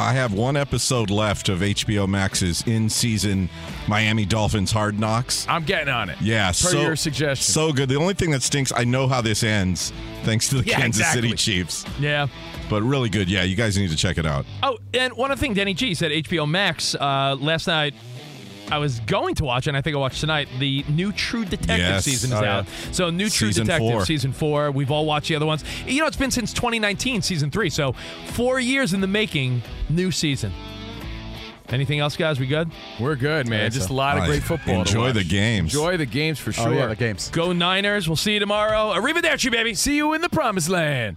Speaker 4: I have one episode left of HBO Max's in season Miami Dolphins Hard Knocks.
Speaker 2: I'm getting on it.
Speaker 4: Yeah,
Speaker 2: Per
Speaker 4: so,
Speaker 2: your suggestion.
Speaker 4: So good. The only thing that stinks, I know how this ends, thanks to the
Speaker 3: Yeah,
Speaker 4: Kansas
Speaker 3: exactly.
Speaker 4: City Chiefs.
Speaker 3: Yeah.
Speaker 4: But really good. Yeah, you guys need to check it out.
Speaker 3: Oh, and one other thing, Danny G said HBO Max uh, last night. I was going to watch, and I think I watched tonight. The new True Detective
Speaker 4: Yes.
Speaker 3: season is
Speaker 4: Oh,
Speaker 3: out.
Speaker 4: yeah.
Speaker 3: So, new True
Speaker 4: Season
Speaker 3: Detective
Speaker 4: four.
Speaker 3: season four. We've all watched the other ones. You know, it's been since 2019, season three. So, four years in the making. New season.
Speaker 17: Anything else, guys? We good?
Speaker 2: We're good, man.
Speaker 17: Yeah,
Speaker 2: Just
Speaker 17: so.
Speaker 2: a lot of great football.
Speaker 4: enjoy the games.
Speaker 2: Enjoy the games for sure.
Speaker 6: Oh, yeah, the games.
Speaker 17: Go Niners. We'll see you tomorrow. Arrivederci, baby.
Speaker 2: See you in the promised land.